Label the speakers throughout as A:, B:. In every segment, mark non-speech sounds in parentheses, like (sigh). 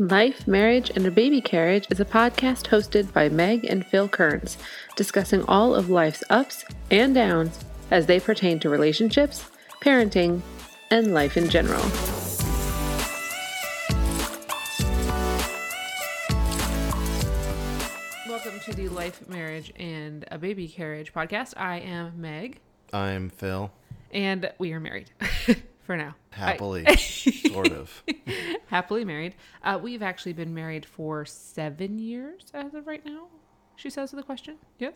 A: Life, Marriage, and a Baby Carriage is a podcast hosted by Meg and Phil Kearns, discussing all of life's ups and downs as they pertain to relationships, parenting, and life in general. Welcome to the Life, Marriage, and a Baby Carriage podcast. I am Meg,
B: I'm Phil.
A: and we are married (laughs) for now. I-
B: Happily, (laughs) sort of.
A: happily married. Uh, we've actually been married for seven years as of right now. She says to the question. Yes.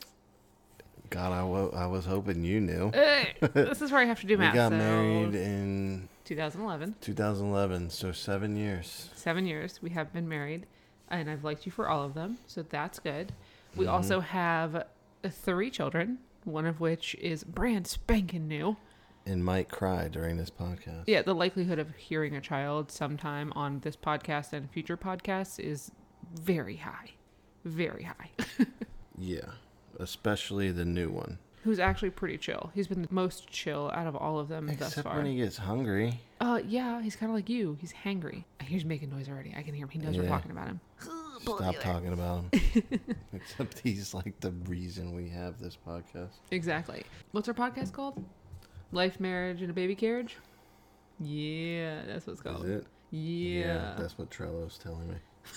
B: God, I wa- I was hoping you knew.
A: Uh, this is where I have to do (laughs)
B: We
A: math.
B: got
A: so
B: married in
A: 2011.
B: 2011, so seven years.
A: Seven years we have been married, and I've liked you for all of them, so that's good. We
B: Mm-hmm.
A: also have uh, three children, one of which is brand spanking new.
B: And might cry during this podcast.
A: Yeah, the likelihood of hearing a child sometime on this podcast and future podcasts is very high. Very high. (laughs)
B: Yeah, especially the new one.
A: who's actually pretty chill. He's been the most chill out of all of them thus
B: Except
A: far.
B: when he gets hungry.
A: Uh, yeah, he's kind of like you. He's hangry. He's making noise already. I can hear him. He knows we're talking about him.
B: Stop talking about him. (laughs) Except he's like the reason we have this podcast.
A: Exactly. What's our podcast called? Life, marriage, and a baby carriage. Yeah, that's what's called.
B: Is it?
A: Yeah.
B: That's what Trello's telling me. (laughs)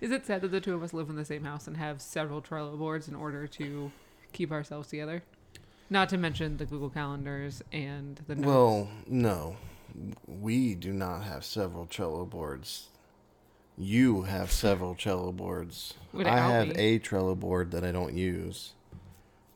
A: Is it sad that the two of us live in the same house and have several Trello boards in order to keep ourselves together? Not to mention the Google calendars and the notes.
B: Well, no. We do not have several Trello boards. You have several Trello boards.
A: Would
B: I have
A: me.
B: a Trello board that I don't use.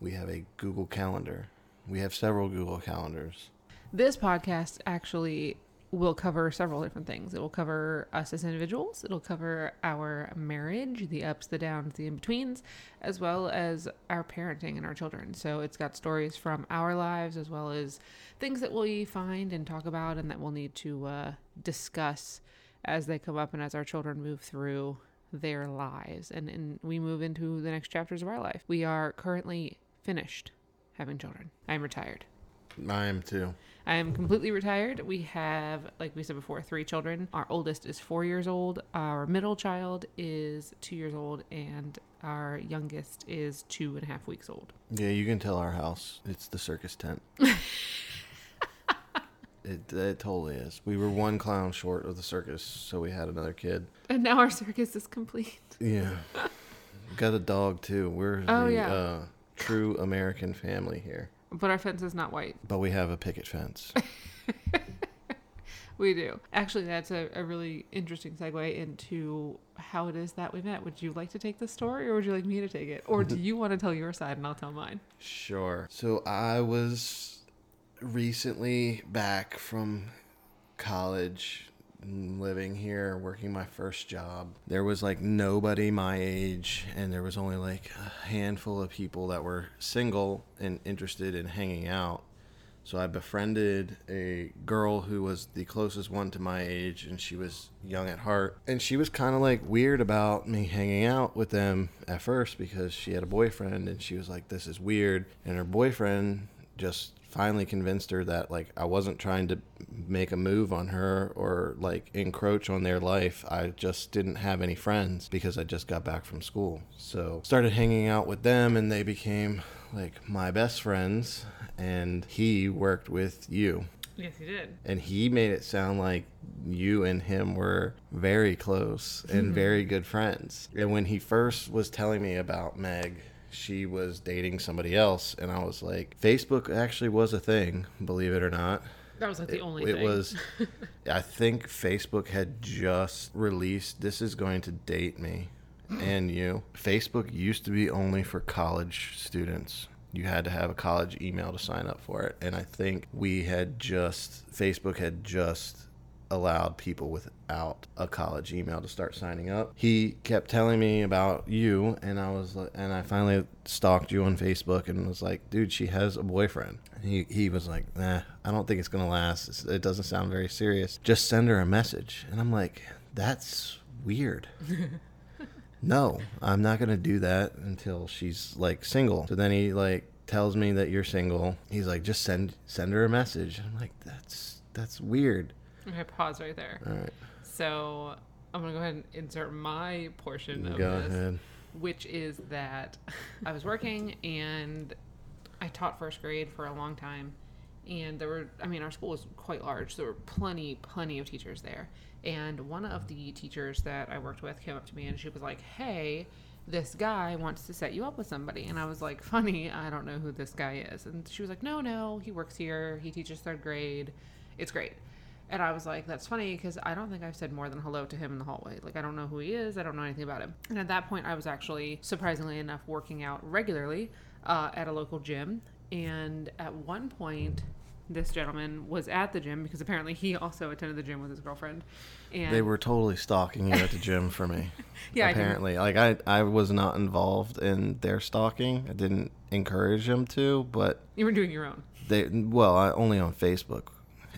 B: We have a Google Calendar. We have several Google Calendars.
A: This podcast actually will cover several different things. It will cover us as individuals, it'll cover our marriage, the ups, the downs, the in betweens, as well as our parenting and our children. So it's got stories from our lives as well as things that we find and talk about and that we'll need to uh, discuss as they come up and as our children move through their lives and, and we move into the next chapters of our life. We are currently finished having children. I'm retired.
B: I am too.
A: I am completely retired. We have, like we said before, three children. Our oldest is four years old. Our middle child is two years old, and our youngest is two and a half weeks old.
B: Yeah, you can tell our house. It's the circus tent. (laughs) it, it totally is. We were one clown short of the circus, so we had another kid.
A: And now our circus is complete.
B: Yeah. (laughs) Got a dog too. We're
A: Oh,
B: the
A: yeah.
B: uh, true American family here.
A: But our fence is not white.
B: But we have a picket fence. (laughs)
A: We do. Actually, that's a, a really interesting segue into how it is that we met. Would you like to take this story, or would you like me to take it? Or do (laughs) you want to tell your side and I'll tell mine?
B: Sure. So I was recently back from college, living here, working my first job. There was like nobody my age, and there was only like a handful of people that were single and interested in hanging out. So I befriended a girl who was the closest one to my age, and she was young at heart. And she was kind of like weird about me hanging out with them at first because she had a boyfriend, and she was like, "This is weird." And her boyfriend just finally convinced her that like I wasn't trying to make a move on her or like encroach on their life. I just didn't have any friends because I just got back from school. So started hanging out with them and they became like my best friends and he worked with you
A: Yes, he did.
B: and he made it sound like you and him were very close and mm-hmm. very good friends. And when he first was telling me about Meg, she was dating somebody else, and I was like, Facebook actually was a thing, believe it or not.
A: That was like the
B: It-
A: only
B: it
A: thing.
B: was (laughs) i think facebook had just released this is going to date me and you facebook used to be only for college students you had to have a college email to sign up for it and i think we had just facebook had just allowed people without a college email to start signing up. He kept telling me about you and I was and I finally stalked you on Facebook and was like, "Dude, she has a boyfriend." And he he was like, "Nah, I don't think it's to last. It's, it doesn't sound very serious. Just send her a message." And I'm like, "That's weird." (laughs) no, I'm not to do that until she's like single. So then he like tells me that you're single. He's like, "Just send send her a message." I'm like, "That's that's weird."
A: Okay, pause right there.
B: All right.
A: So I'm gonna go ahead and insert my portion of
B: Go
A: this,
B: ahead.
A: which is that I was working and I taught first grade for a long time, and there were I mean our school was quite large, so there were plenty plenty of teachers there. And one of the teachers that I worked with came up to me and she was like, "Hey." This guy wants to set you up with somebody. And I was like, funny, I don't know who this guy is. And she was like, no, no, he works here. He teaches third grade. It's great. And I was like, that's funny because I don't think I've said more than hello to him in the hallway. Like, I don't know who he is. I don't know anything about him. And at that point, I was actually, surprisingly enough, working out regularly uh, at a local gym. And at one point, this gentleman was at the gym because apparently he also attended the gym with his girlfriend. And
B: They were totally stalking you at the gym for me. (laughs)
A: Yeah, I
B: apparently, like I, I was not involved in their stalking. I didn't encourage them to, but
A: you were doing your own.
B: they, well, I, only on Facebook,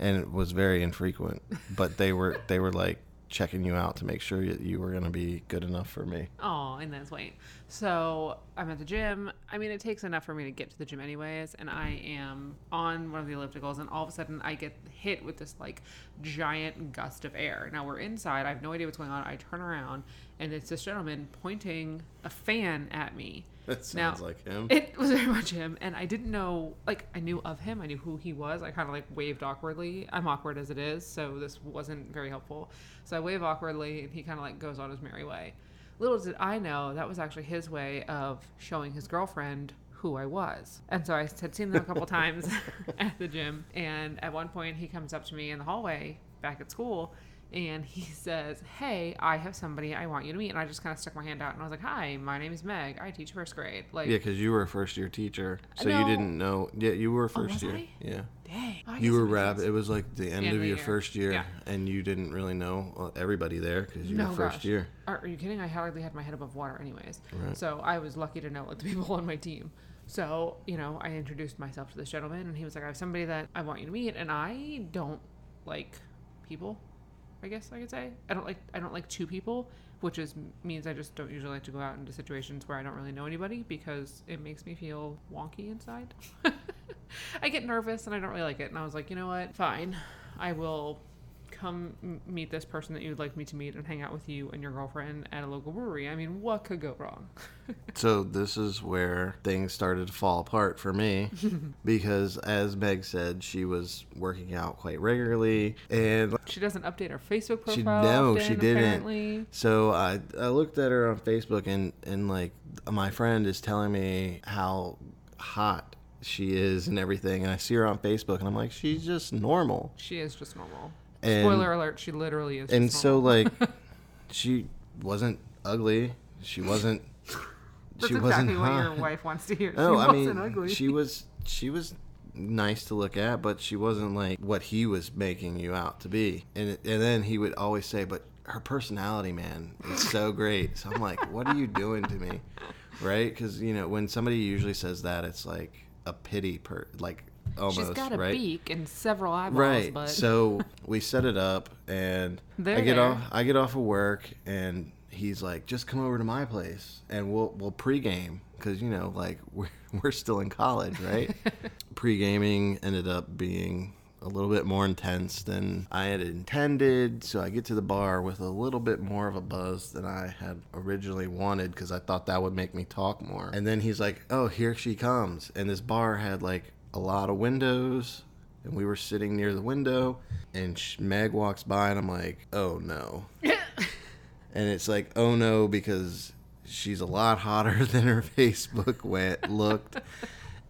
B: and it was very infrequent. But they were, they were like checking you out to make sure that you were going to be good enough for me.
A: Oh, and that's Wayne. So I'm at the gym. I mean, it takes enough for me to get to the gym, anyways. And I am on one of the ellipticals, and all of a sudden, I get hit with this like giant gust of air. Now we're inside. I have no idea what's going on. I turn around, and it's this gentleman pointing a fan at me. (laughs)
B: That
A: Now,
B: sounds like him.
A: It was very much him, and I didn't know. Like, I knew of him. I knew who he was. I kind of like waved awkwardly. I'm awkward as it is, so this wasn't very helpful. So I wave awkwardly, and he kind of like goes on his merry way. Little did I know that was actually his way of showing his girlfriend who I was. And so I had seen them a couple (laughs) times (laughs) at the gym, and at one point he comes up to me in the hallway back at school. And he (laughs) says, Hey, I have somebody I want you to meet. And I just kind of stuck my hand out and I was like, Hi, my name is Meg. I teach first grade. Like,
B: yeah, because you were a first year teacher, so you didn't know. Yeah, you were a first
A: was
B: year.
A: I?
B: Yeah.
A: dang. I
B: You were rap. It was like the end
A: End
B: of
A: of
B: your
A: year.
B: first year,
A: Yeah.
B: and you didn't really know uh, everybody there because you
A: No,
B: were first
A: gosh.
B: year.
A: Are, are you kidding? I hardly had my head above water, anyways.
B: Right.
A: So I was lucky to know like (laughs) the people on my team. So you know, I introduced myself to this gentleman, and he was like, "I have somebody that I want you to meet," and I don't like people. I guess I could say I don't like I don't like two people, which is means I just don't usually like to go out into situations where I don't really know anybody because it makes me feel wonky inside. (laughs) I get nervous and I don't really like it. And I was like, you know what? Fine, I will come m- meet this person that you'd like me to meet and hang out with you and your girlfriend at a local brewery. I mean, what could go wrong? (laughs)
B: So this is where things started to fall apart for me (laughs) because, as Meg said, she was working out quite regularly, and
A: She doesn't update her Facebook
B: She-
A: profile.
B: no,
A: often,
B: she didn't.
A: Apparently.
B: So I I looked at her on Facebook and and like my friend is telling me how hot she is and everything, and I see her on Facebook and I'm like she's just normal.
A: She is just normal.
B: And-
A: Spoiler alert: She literally is.
B: and so like (laughs) she wasn't ugly. She wasn't.
A: that's
B: she
A: exactly
B: wasn't
A: what
B: hot.
A: your wife wants to hear.
B: No,
A: she
B: I
A: wasn't
B: mean
A: ugly.
B: she was she was nice to look at, but she wasn't like what he was making you out to be. And and then he would always say, "But her personality, man, is so (laughs) great." So I'm like, "What are you doing to me?" Right? Because you know when somebody usually says that, it's like a pity per like almost
A: She's got a
B: right.
A: beak and several eyeballs,
B: Right.
A: but
B: So we set it up, and (laughs)
A: They're
B: I get
A: there.
B: off. I get off of work, and he's like, "Just come over to my place, and we'll we'll pregame because you know, like (laughs) we're we're still in college, right?" (laughs) Pre-gaming ended up being a little bit more intense than I had intended. So I get to the bar with a little bit more of a buzz than I had originally wanted because I thought that would make me talk more. And then he's like, "Oh, here she comes!" And this bar had like a lot of windows, and we were sitting near the window. And sh- Meg walks by, and I'm like, "Oh no!" (laughs) and it's like, "Oh no," because she's a lot hotter (laughs) than her Facebook went looked,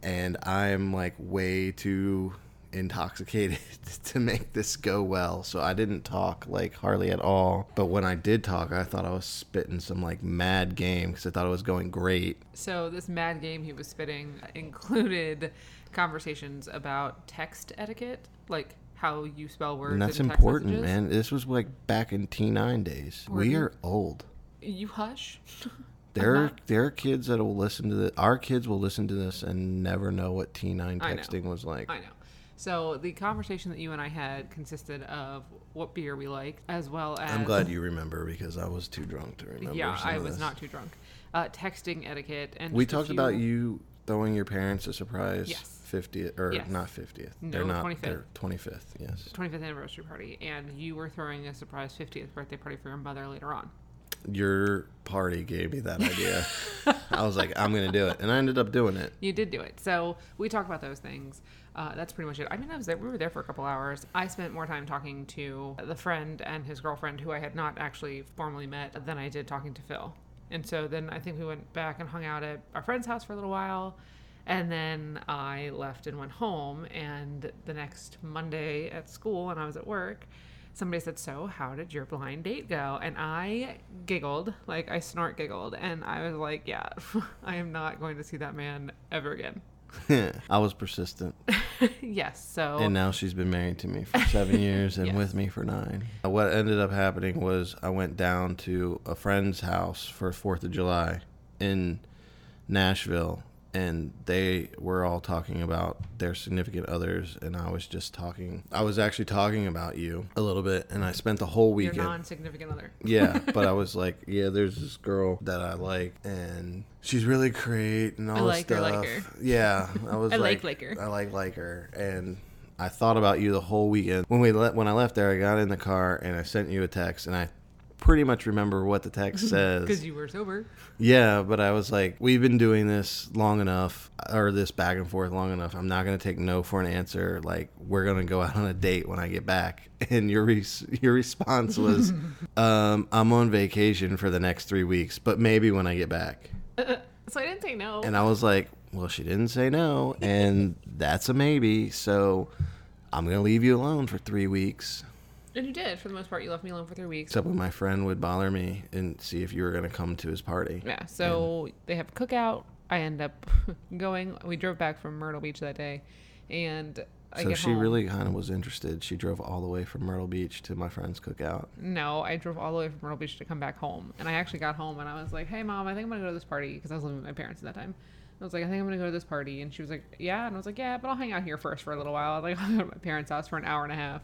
B: and I'm like way too intoxicated (laughs) to make this go well. So I didn't talk like hardly at all. But when I did talk, I thought I was spitting some like mad game because I thought it was going great.
A: So this mad game he was spitting (laughs) included conversations about text etiquette, like how you spell words.
B: And that's
A: in
B: important,
A: messages.
B: man. This was like back in T9 days.
A: Were
B: we
A: you?
B: are old.
A: You hush. (laughs)
B: There, are, there are kids that will listen to this. Our kids will listen to this and never know what T9 texting was like.
A: I know. So the conversation that you and I had consisted of what beer we liked, as well as
B: I'm glad you remember because I was too drunk to remember.
A: Yeah, I was not too drunk. Uh, texting etiquette and
B: We talked
A: few-
B: about you throwing your parents a surprise
A: Yes.
B: 50th or
A: Yes.
B: not 50th.
A: No,
B: they're not
A: 25th.
B: they're 25th. Yes.
A: 25th anniversary party, and you were throwing a surprise 50th birthday party for your mother later on.
B: Your party gave me that idea. I was like, I'm to do it. And I ended up doing it.
A: You did do it. So we talk about those things. Uh, that's pretty much it. I mean, I was there. We were there for a couple hours. I spent more time talking to the friend and his girlfriend, who I had not actually formally met, than I did talking to Phil. And so then I think we went back and hung out at our friend's house for a little while. And then I left and went home. And the next Monday at school, and I was at work, somebody said, So, how did your blind date go? And I giggled, like I snort giggled. And I was like, Yeah, (laughs) I am not going to see that man ever again. (laughs)
B: I was persistent. (laughs)
A: yes. So,
B: And now she's been married to me for seven years and
A: Yes.
B: with me for nine. Uh, what ended up happening was I went down to a friend's house for 4th of July in Nashville, and they were all talking about their significant others, and I was just talking. I was actually talking about you a little bit, and I spent the whole weekend your
A: non significant other.
B: Yeah, (laughs) but I was like, yeah, there's this girl that I like, and she's really great, and all
A: I
B: this
A: like her,
B: stuff.
A: like her.
B: Yeah, I (laughs) was
A: I
B: like,
A: like, like her.
B: I like like her, and I thought about you the whole weekend. When we le- when I left there, I got in the car and I sent you a text, and I pretty much remember what the text (laughs) says.
A: Because you were sober.
B: Yeah, but I was like, we've been doing this long enough, or this back and forth long enough. I'm not gonna take no for an answer. Like, we're gonna go out on a date when I get back. (laughs) And your res- your response was, (laughs) um, I'm on vacation for the next three weeks, but maybe when I get back.
A: So I didn't say no.
B: And I was like, well, she didn't say no, and that's a maybe. So I'm gonna leave you alone for three weeks.
A: And you did. For the most part, you left me alone for three weeks.
B: Except when my friend would bother me and see if you were gonna come to his party.
A: Yeah. So they have a cookout. I end up (laughs) going. We drove back from Myrtle Beach that day, and I
B: So she
A: home.
B: really kind of was interested. She drove all the way from Myrtle Beach to my friend's cookout.
A: No, I drove all the way from Myrtle Beach to come back home, and I actually got home and I was like, "Hey, mom, I think I'm gonna go to this party because I was living with my parents at that time." I was like, "I think I'm gonna go to this party," and she was like, "Yeah," and I was like, "Yeah, but I'll hang out here first for a little while." I was Like, (laughs) I'll go to my parents' house for an hour and a half,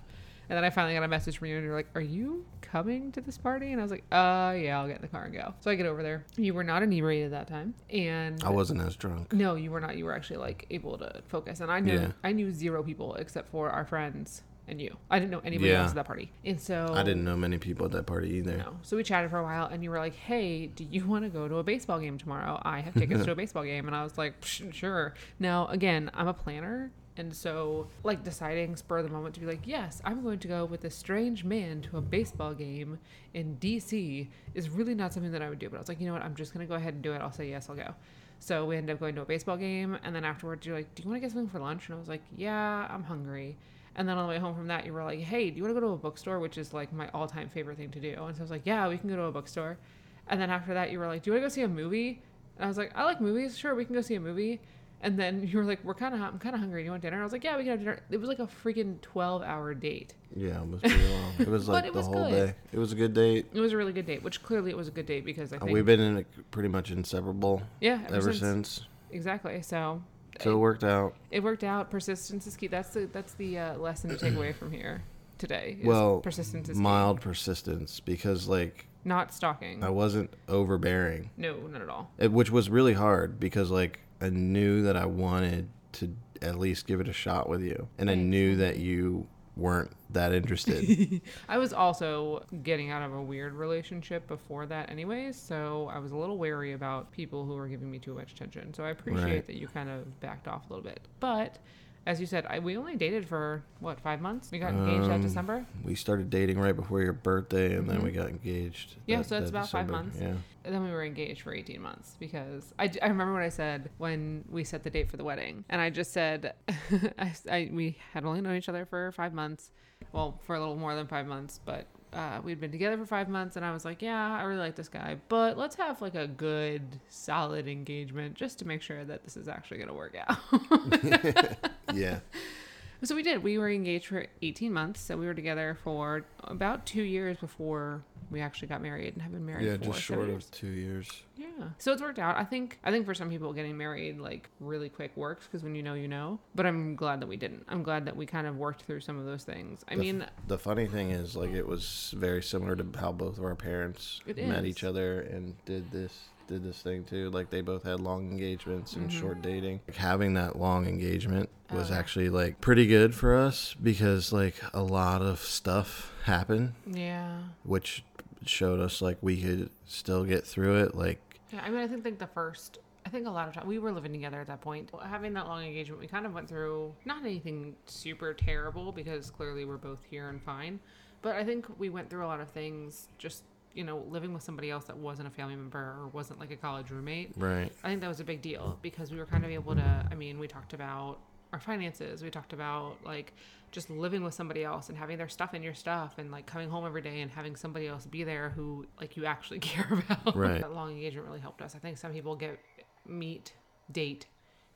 A: and then I finally got a message from you, and you're like, "Are you coming to this party?" And I was like, "Uh, yeah, I'll get in the car and go." So I get over there. You were not inebriated that time, and
B: I wasn't as drunk.
A: no, you were not. You were actually like able to focus, and I knew
B: Yeah.
A: I knew zero people except for our friends and you. I didn't know anybody
B: Yeah.
A: else at that party, and so
B: I didn't know many people at that party either.
A: no. So we chatted for a while, and you were like, "Hey, do you want to go to a baseball game tomorrow? I have tickets to a (laughs) baseball game." And I was like, "Psh, "Sure." Now, again, I'm a planner, and so like deciding spur of the moment to be like, "Yes, I'm going to go with a strange man to a baseball game in DC," is really not something that I would do. But I was like, you know what? I'm just gonna go ahead and do it. I'll say yes. I'll go. So we ended up going to a baseball game, and then afterwards, you're like, "Do you want to get something for lunch?" And I was like, "Yeah, I'm hungry." And then on the way home from that, you were like, "Hey, do you want to go to a bookstore?" Which is like my all-time favorite thing to do. And so I was like, "Yeah, we can go to a bookstore." And then after that, you were like, "Do you want to go see a movie?" And I was like, "I like movies. Sure, we can go see a movie." And then you were like, "We're kind of, I'm kind of hungry. Do you want dinner?" I was like, "Yeah, we can have dinner." It was like a freaking 12-hour date.
B: Yeah, it was pretty long. It was (laughs) like
A: it
B: the
A: was
B: whole
A: good.
B: day. It was a good date.
A: It was a really good date, which clearly it was a good date because I
B: Uh,
A: think
B: We've been in a, pretty much inseparable
A: yeah
B: ever, since.
A: exactly. So
B: So it worked out.
A: it worked out. Persistence is key. That's the that's the uh, lesson to take away from here today. is
B: Well,
A: persistence is key.
B: mild persistence because like
A: not stalking.
B: I wasn't overbearing,
A: No, not at all.
B: it, which was really hard because like I knew that I wanted to at least give it a shot with you, and I knew that you weren't that interested. (laughs)
A: I was also getting out of a weird relationship before that, anyways. So I was a little wary about people who were giving me too much attention. So I appreciate
B: Right.
A: that you kind of backed off a little bit. But as you said, I, we only dated for what five months. We got engaged that
B: Um,
A: December,
B: we started dating right before your birthday, and then we got engaged.
A: Mm-hmm. Yeah,
B: that-
A: so that's
B: that
A: about five months.
B: Yeah.
A: and then we were engaged for eighteen months because I, I remember what I said when we set the date for the wedding, and I just said (laughs) I, I we had only known each other for five months, well for a little more than five months, but uh, we'd been together for five months, and I was like, yeah, I really like this guy, but let's have like a good, solid engagement just to make sure that this is actually gonna work out. (laughs) (laughs)
B: Yeah.
A: So we did. We were engaged for 18 months. So we were together for about two years before we actually got married and have been married
B: Yeah,
A: for
B: just short
A: years.
B: of two years.
A: Yeah. So it's worked out. I think I think for some people getting married like really quick works because when you know you know. But I'm glad that we didn't. I'm glad that we kind of worked through some of those things. I
B: The f-
A: mean,
B: The funny thing is, like, it was very similar to how both of our parents met each other and did this did this thing too. Like they both had long engagements and
A: Mhm.
B: short dating. Like, having that long engagement was
A: Oh, yeah.
B: actually like pretty good for us because like a lot of stuff happened,
A: Yeah.
B: which showed us like we could still get through it. Like
A: Yeah, I mean, I think like the first, I think a lot of time we were living together at that point. Having that long engagement, we kind of went through not anything super terrible because clearly we're both here and fine, but I think we went through a lot of things just you know living with somebody else that wasn't a family member or wasn't like a college roommate.
B: right,
A: I think that was a big deal because we were kind of able to. I mean, we talked about our finances. We talked about like just living with somebody else and having their stuff in your stuff and like coming home every day and having somebody else be there who like you actually (laughs) care about.
B: Right.
A: that long engagement really helped us. I think some people get meet, date,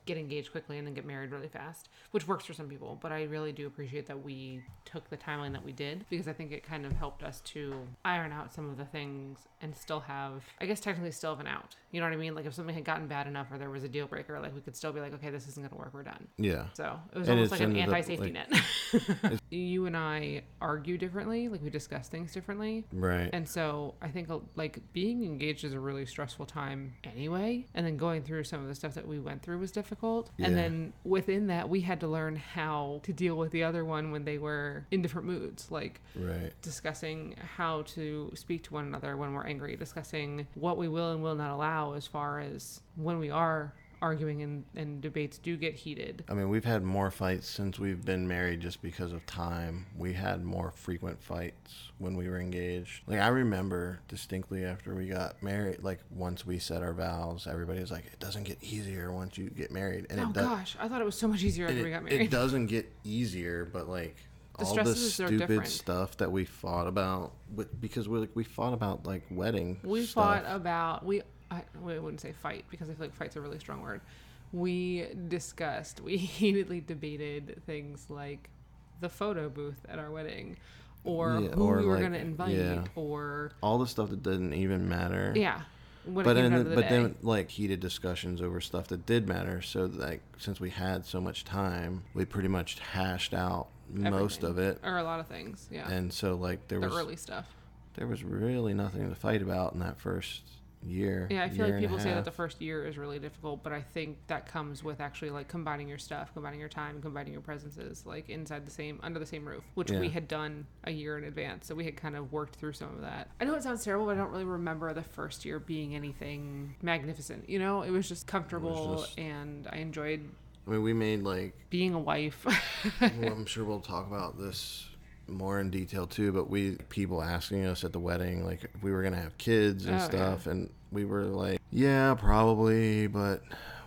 A: get engaged quickly and then get married really fast, which works for some people. But I really do appreciate that we took the timeline that we did because I think it kind of helped us to iron out some of the things and still have, I guess, technically still have an out. You know what I mean? Like if something had gotten bad enough or there was a deal breaker, like we could still be like, okay, this isn't going to work. We're done.
B: yeah,
A: So it was
B: And
A: almost like an anti-safety
B: like-
A: net. (laughs) you and I argue differently, like we discuss things differently.
B: right,
A: And so I think uh, like being engaged is a really stressful time anyway. And then going through some of the stuff that we went through was difficult.
B: Yeah.
A: And then within that, we had to learn how to deal with the other one when they were in different moods, like
B: right,
A: discussing how to speak to one another when we're angry, discussing what we will and will not allow as far as when we are arguing and, and debates do get heated.
B: I mean, we've had more fights since we've been married just because of time. We had more frequent fights when we were engaged. Like, I remember distinctly after we got married, like, once we said our vows, everybody was like, it doesn't get easier once you get married. And
A: oh
B: does,
A: gosh. I thought it was so much easier after
B: it,
A: we got married.
B: It (laughs) doesn't get easier, but like,
A: The
B: all the stupid stuff that we fought about, because we like we fought about like wedding.
A: We
B: stuff.
A: fought about we. I, wouldn't say fight because I feel like fight's a really strong word. We discussed, (laughs) we heatedly debated things like the photo booth at our wedding, or
B: Yeah,
A: who
B: or
A: we were
B: like-
A: going to invite,
B: yeah.
A: or
B: all the stuff that didn't even matter.
A: yeah.
B: But then,
A: the
B: but
A: day.
B: then like heated discussions over stuff that did matter. So like since we had so much time, we pretty much hashed out most of it.
A: or a lot of things, yeah.
B: And so like there was
A: the
B: was
A: early stuff.
B: there was really nothing to fight about in that first year.
A: Yeah, I feel like people say that the first year is really difficult, but I think that comes with actually like combining your stuff, combining your time, combining your presences, like inside the same under the same roof, which we had done a year in advance. So we had kind of worked through some of that. I know it sounds terrible, but I don't really remember the first year being anything magnificent. You know, it was just comfortable,
B: just-
A: and I enjoyed
B: I mean, we made like
A: being a wife. (laughs)
B: well, I'm sure we'll talk about this more in detail too, but we people asking us at the wedding like if we were gonna have kids and
A: Oh, yeah.
B: stuff, and we were like, yeah, probably, but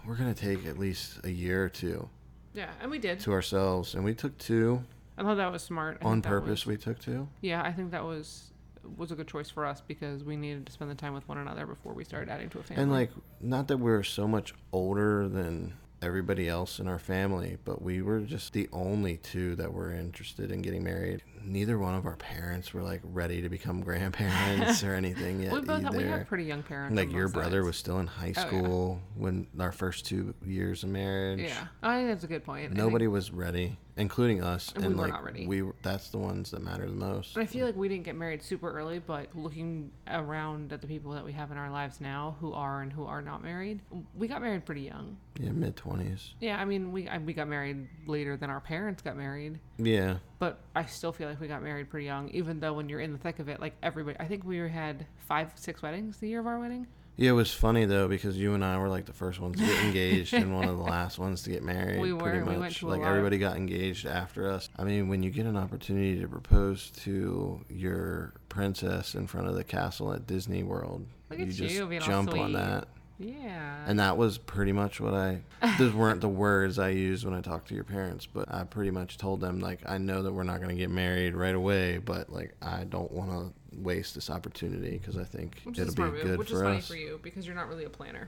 B: we're gonna take at least a year or two
A: yeah, and we did.
B: to ourselves, and we took two
A: I thought that was smart. I
B: on purpose.
A: was-
B: we took two.
A: yeah, I think that was was a good choice for us because we needed to spend the time with one another before we started adding to a family.
B: And like, not that we're so much older than everybody else in our family, but we were just the only two that were interested in getting married. Neither one of our parents were like ready to become grandparents or (laughs) anything yet
A: we both have, we have pretty young parents.
B: Like your brother
A: sides.
B: was still in high
A: Oh, yeah.
B: school when our first two years of marriage.
A: Yeah, oh, I think that's a good point. I think-
B: Nobody was ready, including us.
A: And
B: And,
A: we were
B: like
A: not ready.
B: we that's the ones that matter the most.
A: And I feel like we didn't get married super early, but looking around at the people that we have in our lives now who are and who are not married, we got married pretty young.
B: Yeah, mid twenties.
A: Yeah, I mean, we I, we got married later than our parents got married,
B: Yeah.
A: But I still feel like we got married pretty young, even though when you're in the thick of it, like everybody, I think we had five, six weddings the year of our wedding.
B: Yeah, it was funny though because you and I were like the first ones to get engaged and one of the last (laughs) ones to get married.
A: We were,
B: pretty
A: we
B: much.
A: went to
B: like everybody got engaged after us. I mean, when you get an opportunity to propose to your princess in front of the castle at Disney World,
A: Look
B: you just
A: you being all
B: jump on that.
A: Yeah.
B: And that was pretty much what I. Those weren't the words I used when I talked to your parents, but I pretty much told them like I know that we're not going to get married right away, but like I don't want to waste this opportunity because I think
A: which
B: it'll
A: smart
B: be
A: move,
B: good
A: which is
B: for
A: funny
B: us.
A: for you because you're not really a planner.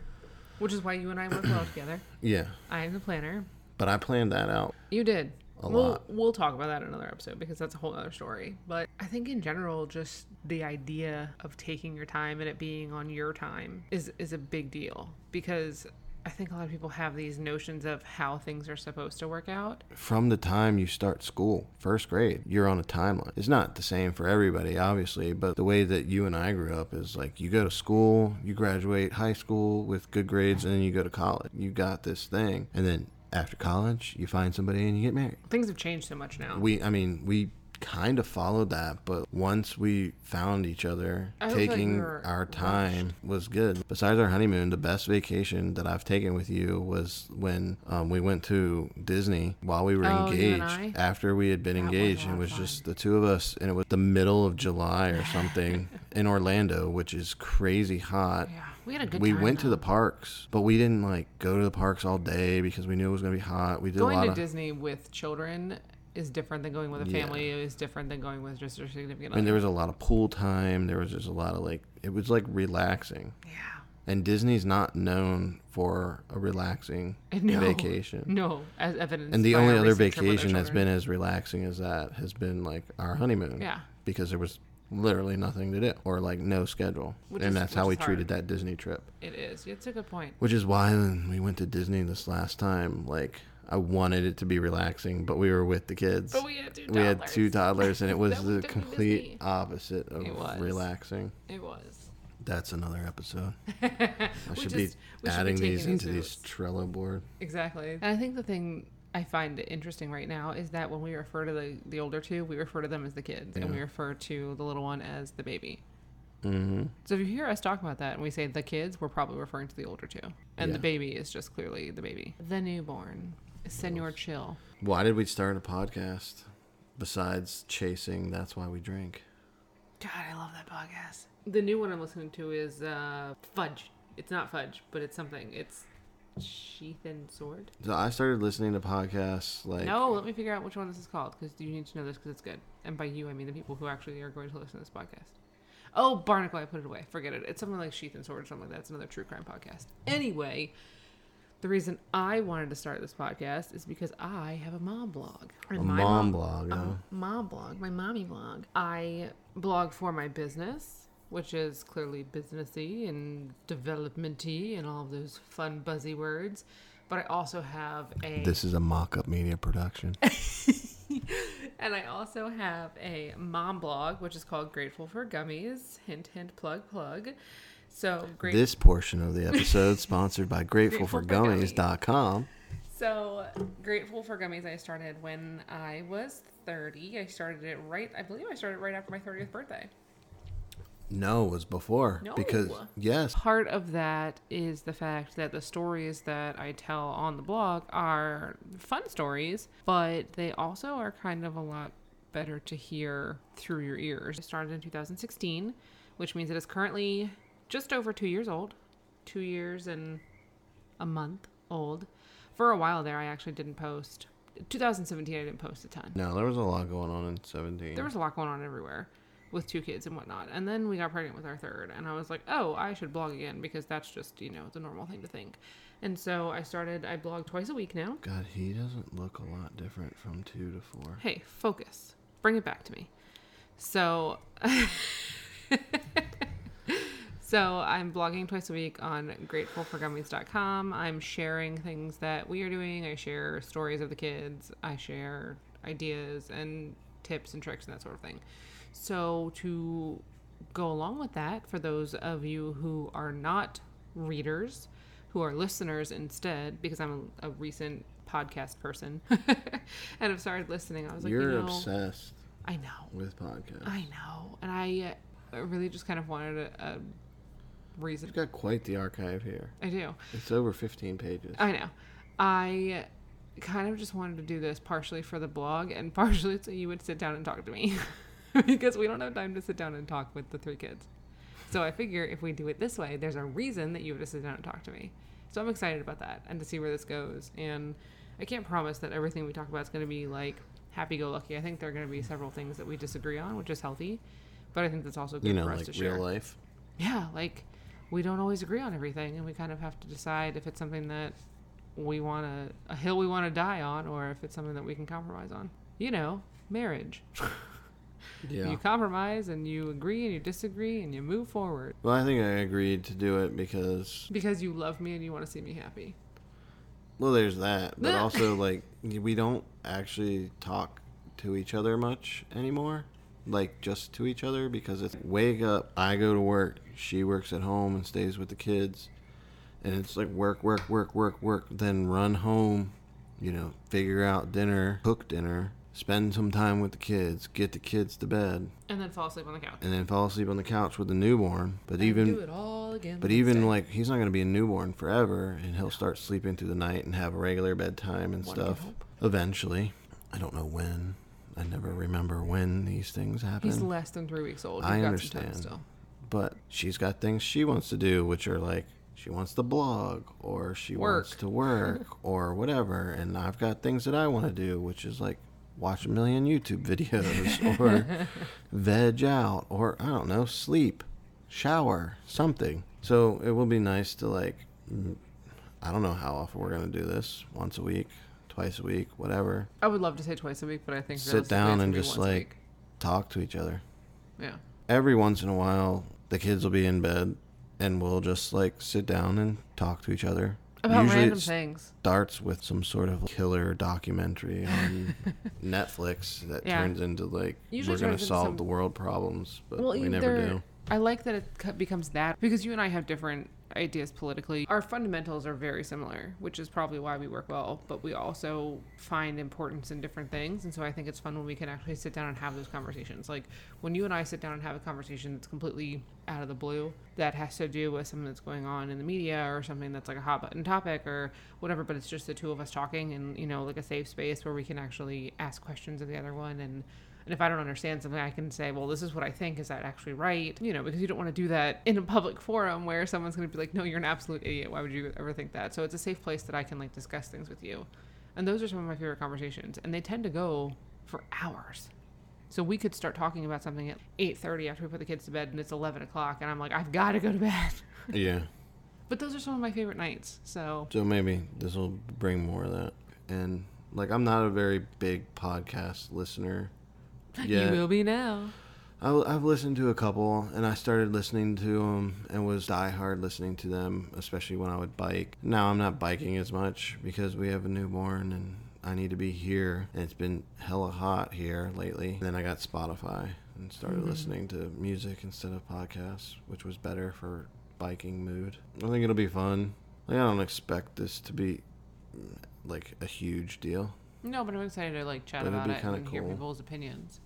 A: Which is why you and I work well together.
B: Yeah,
A: I am the planner.
B: but I planned that out.
A: You did.
B: A
A: we'll,
B: lot.
A: We'll talk about that in another episode because that's a whole other story. But I think in general, just the idea of taking your time and it being on your time is is a big deal because I think a lot of people have these notions of how things are supposed to work out.
B: From the time you start school, first grade, you're on a timeline. It's not the same for everybody, obviously, but the way that you and I grew up is like you go to school, you graduate high school with good grades, and then you go to college. You got this thing. And then after college, you find somebody and you get married.
A: Things have changed so much now.
B: We, I mean, we kind of followed that, but once we found each other,
A: I feel like
B: taking our time was good. Besides our honeymoon, the best vacation that I've taken with you was when um, we went to Disney while we were
A: Oh,
B: engaged. After we had been
A: That
B: engaged, it was just the two of us, and it was the middle of July or something (laughs) in Orlando, which is crazy hot.
A: yeah, we had a good
B: we
A: time.
B: went to the parks, but we didn't like go to the parks all day because we knew it was gonna be hot. We did a
A: Going
B: lot
A: to
B: of.
A: Disney with children is different than going with a
B: Yeah.
A: family. Is different than going with just a significant
B: I mean, there was a lot of pool time. There was just a lot of like, it was like relaxing.
A: Yeah.
B: And Disney's not known for a relaxing (laughs)
A: No.
B: vacation.
A: No, as evidence.
B: And the only other
A: recent trip with our
B: vacation that's been as relaxing as that has been like our honeymoon.
A: Yeah.
B: Because there was literally nothing to do or like no schedule.
A: Which
B: and
A: is-
B: that's how we
A: which
B: treated that Disney trip.
A: It is. It's a good point.
B: Which is why when we went to Disney this last time, like I wanted it to be relaxing, but we were with the kids.
A: But we had two.
B: we had two toddlers, and it (laughs) was the complete
A: Disney.
B: opposite of
A: It was.
B: relaxing.
A: It was.
B: That's another episode. (laughs)
A: I
B: I should be adding these into these Trello board.
A: Exactly. And I think the thing I find it interesting right now is that when we refer to the, the older two, we refer to them as the kids, and we refer to the little one as the baby.
B: hmm
A: So if you hear us talk about that and we say the kids, we're probably referring to the older two. And the baby is just clearly the baby. The newborn. Senor Chill.
B: Why did we start a podcast besides chasing? That's why we drink.
A: God, I love that podcast. The new one I'm listening to is uh, Fudge. It's not Fudge, but it's something. It's Sheath and Sword.
B: So I started listening to podcasts like
A: no, let me figure out which one this is called because you need to know this because it's good. And by you, I mean the people who actually are going to listen to this podcast. Oh, Barnacle, I put it away. Forget it. It's something like Sheath and Sword or something like that. It's another true crime podcast. Anyway, the reason I wanted to start this podcast is because I have a mom blog.
B: a
A: And my
B: mom blog. huh?
A: mom blog, my mommy blog. I blog for my business, which is clearly businessy and developmenty and all those fun buzzy words. But I also have a
B: This is a mock-up media production. (laughs)
A: and I also have a mom blog, which is called Grateful for Gummies. Hint, hint, plug, plug. So great.
B: This portion of the episode sponsored by
A: Gratefulforgummies.
B: GratefulForGummies.com.
A: So grateful for gummies. I started when I was 30. I started it right. I believe I started right after my 30th birthday.
B: No, it was before because yes,
A: Part of that is the fact that the stories that I tell on the blog are fun stories, but they also are kind of a lot better to hear through your ears. I started in 2016, which means it is currently just over two years old. Two years and a month old. For a while there, I actually didn't post. 2017, I didn't post a ton.
B: no, there was a lot going on in 17.
A: There was a lot going on everywhere with two kids and whatnot. And then we got pregnant with our third, and I was like, oh, I should blog again because that's just, you know, the normal thing to think. And so I started, I blog twice a week now.
B: God, he doesn't look a lot different from two to four.
A: Hey, focus. Bring it back to me. So. (laughs) So I'm blogging twice a week on gratefulforgummies.com. I'm sharing things that we are doing. I share stories of the kids. I share ideas and tips and tricks and that sort of thing. So to go along with that, for those of you who are not readers, who are listeners instead, because I'm a, a recent podcast person (laughs) and I've started listening, I was like,
B: You're
A: you know,
B: obsessed
A: I know.
B: with podcasts.
A: I know, and I uh, really just kind of wanted a, a reason.
B: You've got quite the archive here.
A: I do.
B: It's over 15 pages.
A: I know. I kind of just wanted to do this partially for the blog and (laughs) partially so you would sit down and talk to me (laughs) (laughs) because we don't have time to sit down and talk with the three kids. So I figure if we do it this way, there's a reason that you would sit down and talk to me. So I'm excited about that and to see where this goes. And I can't promise that everything we talk about is going to be like happy go lucky. I think there are going to be several things that we disagree on, which is healthy. But I think that's also good
B: you know,
A: for us
B: like
A: to share.
B: real life.
A: Yeah, like we don't always agree on everything, and we kind of have to decide if it's something that we want to a hill we want to die on, or if it's something that we can compromise on. You know, marriage. (laughs)
B: Yeah.
A: You compromise and you agree and you disagree and you move forward
B: Well, I think I agreed to do it because
A: because you love me and you want to see me happy.
B: well, there's that, but (laughs) also like we don't actually talk to each other much anymore. Like just to each other because it's wake up, I go to work, she works at home and stays with the kids. And it's like work, work, work, work, work, then run home, you know, figure out dinner, cook dinner, spend some time with the kids, get the kids to bed,
A: And then fall asleep on the couch.
B: and then fall asleep on the couch with the newborn. But even
A: do it all again.
B: But even
A: day.
B: like he's not going to be a newborn forever, and he'll start sleeping through the night and have a regular bedtime and
A: One can
B: stuff. Eventually, I don't know when. I never remember when these things happen.
A: he's less than three weeks old.
B: I
A: He's some time
B: understand.
A: still.
B: but she's got things she wants to do, which are like she wants to blog or she wants to work or whatever, and I've got things that I want to do, which is like watch a million YouTube videos (laughs) or veg out or I don't know, sleep, shower, something. So it will be nice to like I don't know how often we're going to do this, once a week, twice a week, whatever.
A: I would love to say twice a week, but I think
B: Sit down and just like talk to each other.
A: yeah.
B: every once in a while the kids will be in bed and we'll just like sit down and talk to each other
A: About
B: usually
A: random
B: it
A: things.
B: starts with some sort of killer documentary on (laughs) netflix that
A: Yeah.
B: turns into like
A: Usually
B: we're going to solve
A: some-
B: the world problems but
A: Well,
B: we never do
A: I like that it becomes that because you and I have different ideas politically. Our fundamentals are very similar, which is probably why we work well. But we also find importance in different things, and so I think it's fun when we can actually sit down and have those conversations. Like when you and I sit down and have a conversation that's completely out of the blue that has to do with something that's going on in the media or something that's like a hot button topic or whatever. But it's just the two of us talking, and you know, like a safe space where we can actually ask questions of the other one and and if I don't understand something, I can say, well, this is what I think. Is that actually right? You know, because you don't want to do that in a public forum where someone's going to be like, no, you're an absolute idiot. Why would you ever think that? So it's a safe place that I can like discuss things with you. And those are some of my favorite conversations. And they tend to go for hours. So we could start talking about something at 8.30 after we put the kids to bed and it's 11 o'clock. And I'm like, I've got to go to bed. (laughs)
B: yeah
A: but those are some of my favorite nights. So
B: so maybe this will bring more of that and like i'm not a very big podcast listener
A: you will be now.
B: I, I've listened to a couple, and I started listening to them and was diehard listening to them, especially when I would bike. Now I'm not biking as much because we have a newborn and I need to be here, and it's been hella hot here lately. then I got Spotify and started
A: Mhm.
B: listening to music instead of podcasts, which was better for biking mood. I think it'll be fun. Like, I don't expect this to be like a huge deal.
A: No, but I'm excited to like chat
B: But
A: about it and hear people's opinions.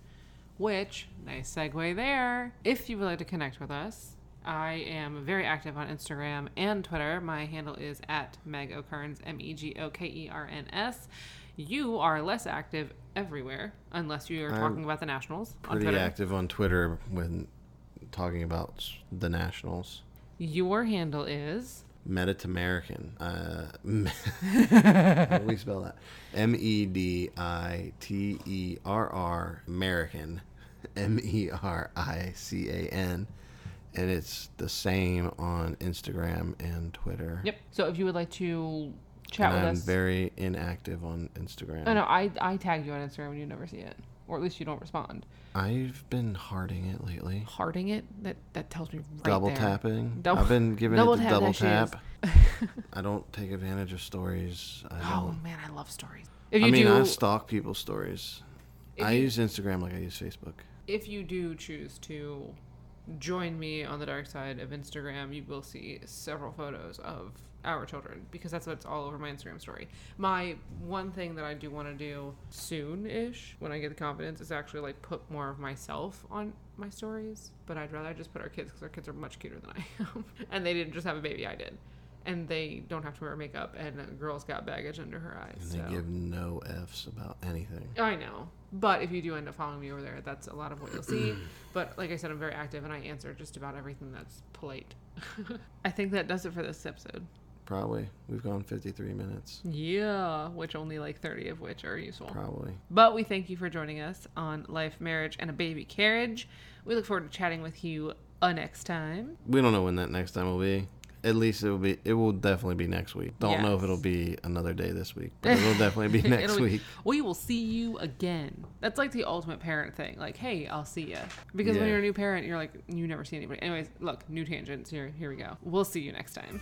A: Which, nice segue there. If you would like to connect with us, I am very active on Instagram and Twitter. My handle is at Meg O'Kerns, M E G O K E R N S. You are less active everywhere, unless you are
B: I'm
A: talking about the Nationals on
B: Pretty
A: Twitter.
B: active on Twitter when talking about the Nationals.
A: Your handle is
B: Medit American. Uh, (laughs) how do we spell that? M E D I T E R R American. M E R I C A N. And it's the same on Instagram and Twitter.
A: Yep. So if you would like to chat
B: And
A: with
B: I'm
A: us,
B: very inactive on Instagram.
A: I know I I tag you on Instagram and you never see it, or at least you don't respond.
B: I've been harding it lately.
A: Harding it that that tells me right
B: double
A: there.
B: tapping.
A: Double-
B: I've been (laughs) giving
A: double
B: it the double
A: that shit is-
B: tap. (laughs) I don't take advantage of stories. I
A: Oh man, I love stories. If
B: I
A: you
B: mean,
A: do,
B: I stalk people's stories. I
A: you-
B: use Instagram like I use Facebook.
A: if you do choose to join me on the dark side of Instagram, you will see several photos of our children because that's what's all over my Instagram story. My one thing that I do want to do soon-ish when I get the confidence is actually like put more of myself on my stories, but I'd rather just put our kids because our kids are much cuter than I am, (laughs) and they didn't just have a baby, I did. And they don't have to wear makeup, and a girl's got baggage under her eyes.
B: And
A: so.
B: they give no F's about anything.
A: I know. But if you do end up following me over there, that's a lot of what you'll see. (clears throat) but like I said, I'm very active and I answer just about everything that's polite. (laughs) I think that does it for this episode.
B: Probably. We've gone 53 minutes.
A: Yeah, which only like 30 of which are useful.
B: Probably.
A: But we thank you for joining us on Life, Marriage, and a Baby Carriage. We look forward to chatting with you uh, next time.
B: We don't know when that next time will be. at least it will be. It will definitely be next week. Don't know if it'll be another day this week, but it will definitely be (laughs) next
A: It'll
B: week.
A: we will see you again. That's like the ultimate parent thing. Like, hey, I'll see you. Because when you're a new parent, you're like, you never see anybody. Anyways, look, new tangents. Here, here we go. We'll see you next time.